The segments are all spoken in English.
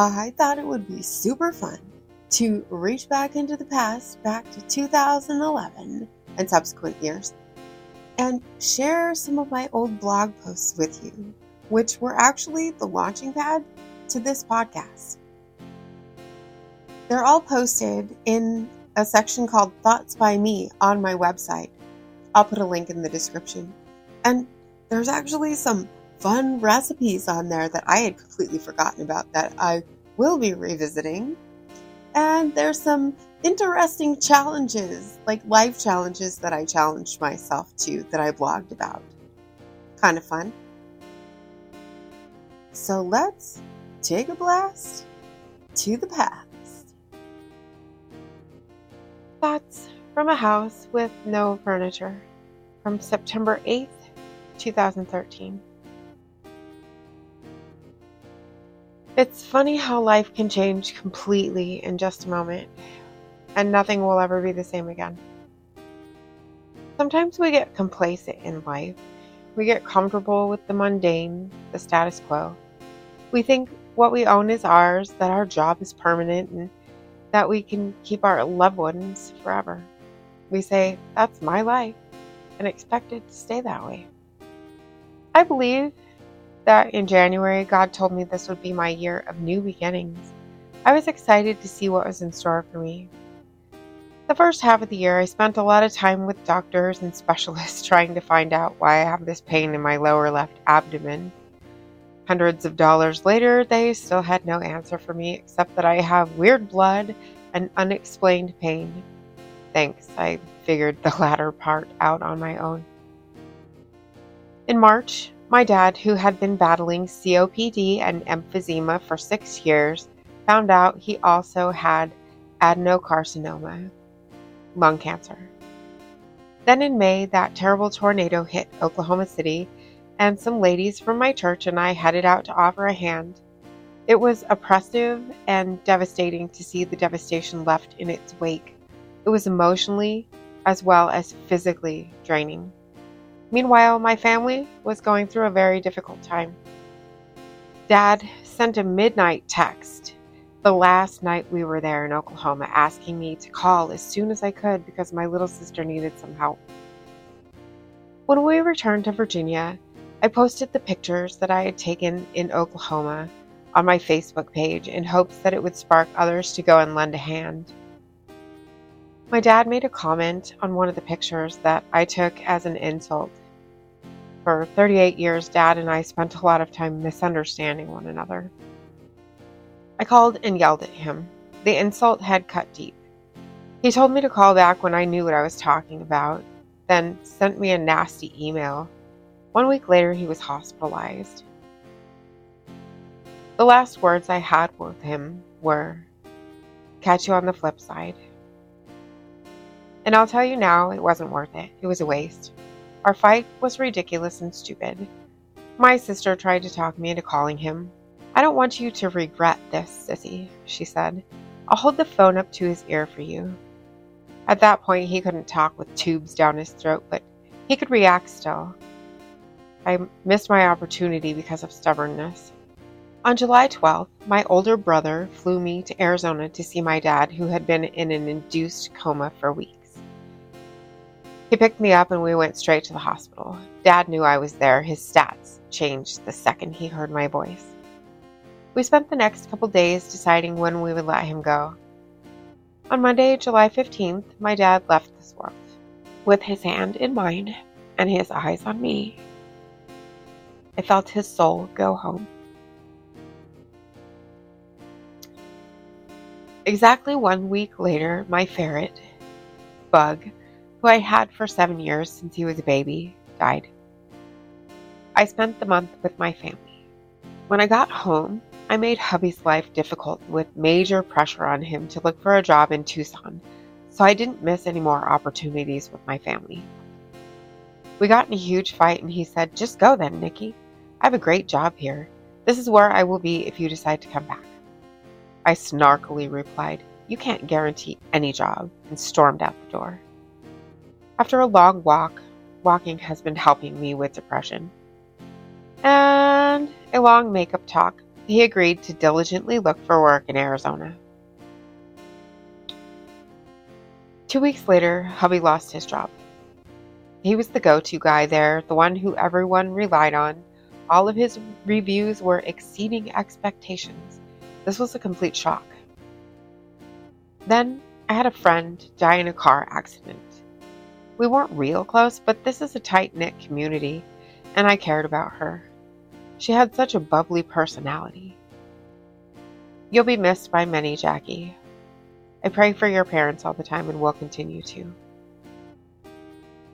I thought it would be super fun to reach back into the past, back to 2011 and subsequent years, and share some of my old blog posts with you, which were actually the launching pad to this podcast. They're all posted in a section called Thoughts by Me on my website. I'll put a link in the description. And there's actually some fun recipes on there that I had completely forgotten about that I will be revisiting. And there's some interesting challenges, like life challenges that I challenged myself to that I blogged about. Kind of fun. So let's take a blast to the past. Thoughts from a house with no furniture from September 8th, 2013. It's funny how life can change completely in just a moment, and nothing will ever be the same again. Sometimes we get complacent in life. We get comfortable with the mundane, the status quo. We think what we own is ours, that our job is permanent, and that we can keep our loved ones forever. We say, That's my life, and expect it to stay that way. I believe that in January, God told me this would be my year of new beginnings. I was excited to see what was in store for me. The first half of the year, I spent a lot of time with doctors and specialists trying to find out why I have this pain in my lower left abdomen. Hundreds of dollars later, they still had no answer for me except that I have weird blood and unexplained pain. Thanks, I figured the latter part out on my own. In March, my dad, who had been battling COPD and emphysema for six years, found out he also had adenocarcinoma, lung cancer. Then in May, that terrible tornado hit Oklahoma City and some ladies from my church and I headed out to offer a hand. It was oppressive and devastating to see the devastation left in its wake. It was emotionally as well as physically draining. Meanwhile, my family was going through a very difficult time. Dad sent a midnight text the last night we were there in Oklahoma asking me to call as soon as I could because my little sister needed some help. When we returned to Virginia, I posted the pictures that I had taken in Oklahoma on my Facebook page in hopes that it would spark others to go and lend a hand. My dad made a comment on one of the pictures that I took as an insult. For 38 years, Dad and I spent a lot of time misunderstanding one another. I called and yelled at him. The insult had cut deep. He told me to call back when I knew what I was talking about, then sent me a nasty email one week later, he was hospitalized. The last words I had with him were, Catch you on the flip side. And I'll tell you now, it wasn't worth it. It was a waste. Our fight was ridiculous and stupid. My sister tried to talk me into calling him. I don't want you to regret this, sissy, she said. I'll hold the phone up to his ear for you. At that point, he couldn't talk with tubes down his throat, but he could react still. I missed my opportunity because of stubbornness. On July 12th, my older brother flew me to Arizona to see my dad, who had been in an induced coma for weeks. He picked me up and we went straight to the hospital. Dad knew I was there. His stats changed the second he heard my voice. We spent the next couple days deciding when we would let him go. On Monday, July 15th, my dad left this world, with his hand in mine and his eyes on me I felt his soul go home. Exactly one week later, my ferret, Bug, who I had for seven years since he was a baby, died. I spent the month with my family. When I got home, I made hubby's life difficult with major pressure on him to look for a job in Tucson, so I didn't miss any more opportunities with my family. We got in a huge fight, and he said, Just go then, Nikki. I have a great job here. This is where I will be if you decide to come back. I snarkily replied, You can't guarantee any job, and stormed out the door. After a long walk, walking has been helping me with depression. And a long makeup talk, he agreed to diligently look for work in Arizona. Two weeks later, hubby lost his job. He was the go to guy there, the one who everyone relied on. All of his reviews were exceeding expectations. This was a complete shock. Then I had a friend die in a car accident. We weren't real close, but this is a tight knit community, and I cared about her. She had such a bubbly personality. You'll be missed by many, Jackie. I pray for your parents all the time and will continue to.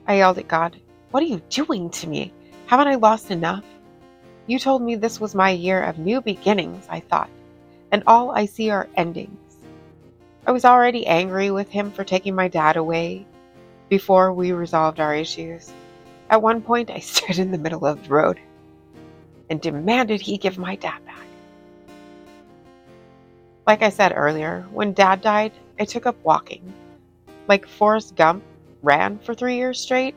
I yelled at God, What are you doing to me? Haven't I lost enough? You told me this was my year of new beginnings, I thought, and all I see are endings. I was already angry with him for taking my dad away before we resolved our issues. At one point, I stood in the middle of the road and demanded he give my dad back. Like I said earlier, when dad died, I took up walking. Like Forrest Gump ran for three years straight,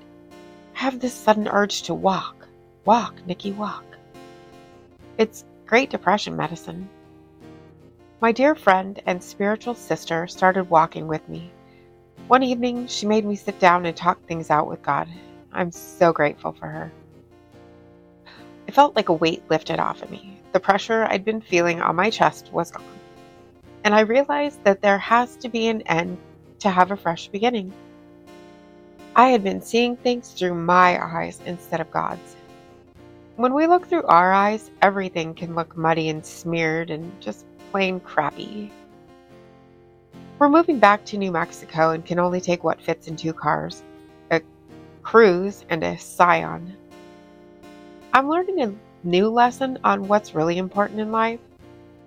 I have this sudden urge to walk. Walk, Nikki, walk. It's Great Depression medicine. My dear friend and spiritual sister started walking with me. One evening, she made me sit down and talk things out with God. I'm so grateful for her. I felt like a weight lifted off of me. The pressure I'd been feeling on my chest was gone and I realized that there has to be an end to have a fresh beginning. I had been seeing things through my eyes instead of God's. When we look through our eyes, everything can look muddy and smeared and just plain crappy. We're moving back to New Mexico and can only take what fits in two cars a Cruze and a Scion. I'm learning a new lesson on what's really important in life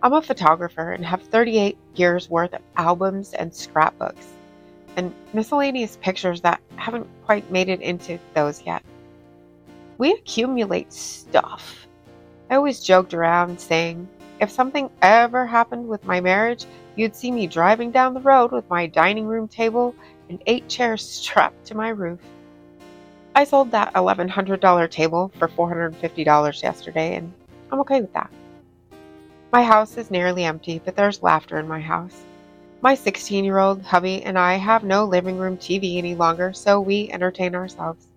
I'm a photographer and have 38 years worth of albums and scrapbooks and miscellaneous pictures that haven't quite made it into those yet. We accumulate stuff. I always joked around saying, if something ever happened with my marriage, you'd see me driving down the road with my dining room table and eight chairs strapped to my roof. I sold that $1,100 table for $450 yesterday, and I'm okay with that. My house is nearly empty, but there's laughter in my house. My 16 year old hubby and I have no living room TV any longer, so we entertain ourselves.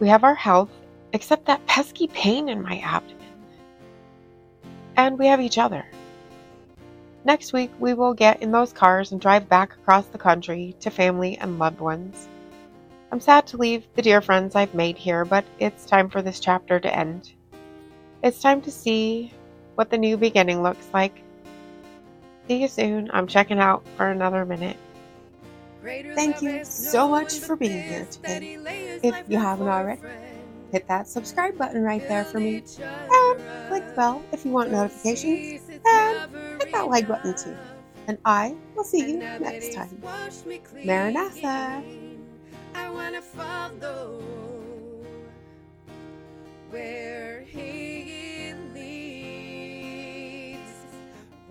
We have our health, except that pesky pain in my abdomen. And we have each other. Next week, we will get in those cars and drive back across the country to family and loved ones. I'm sad to leave the dear friends I've made here, but it's time for this chapter to end. It's time to see what the new beginning looks like. See you soon. I'm checking out for another minute. Thank you so much for being here today. If you haven't already, hit that subscribe button right there for me. And click the bell if you want notifications. And hit that like button too. And I will see you next time. Maranatha. I want to follow where he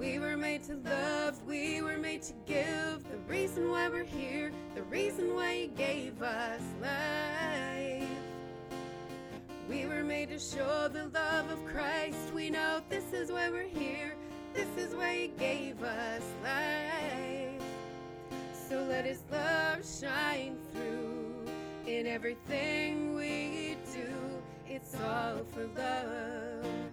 We were made to love, we were made to give. The reason why we're here, the reason why He gave us life. We were made to show the love of Christ. We know this is why we're here, this is why He gave us life. So let His love shine through in everything we do. It's all for love.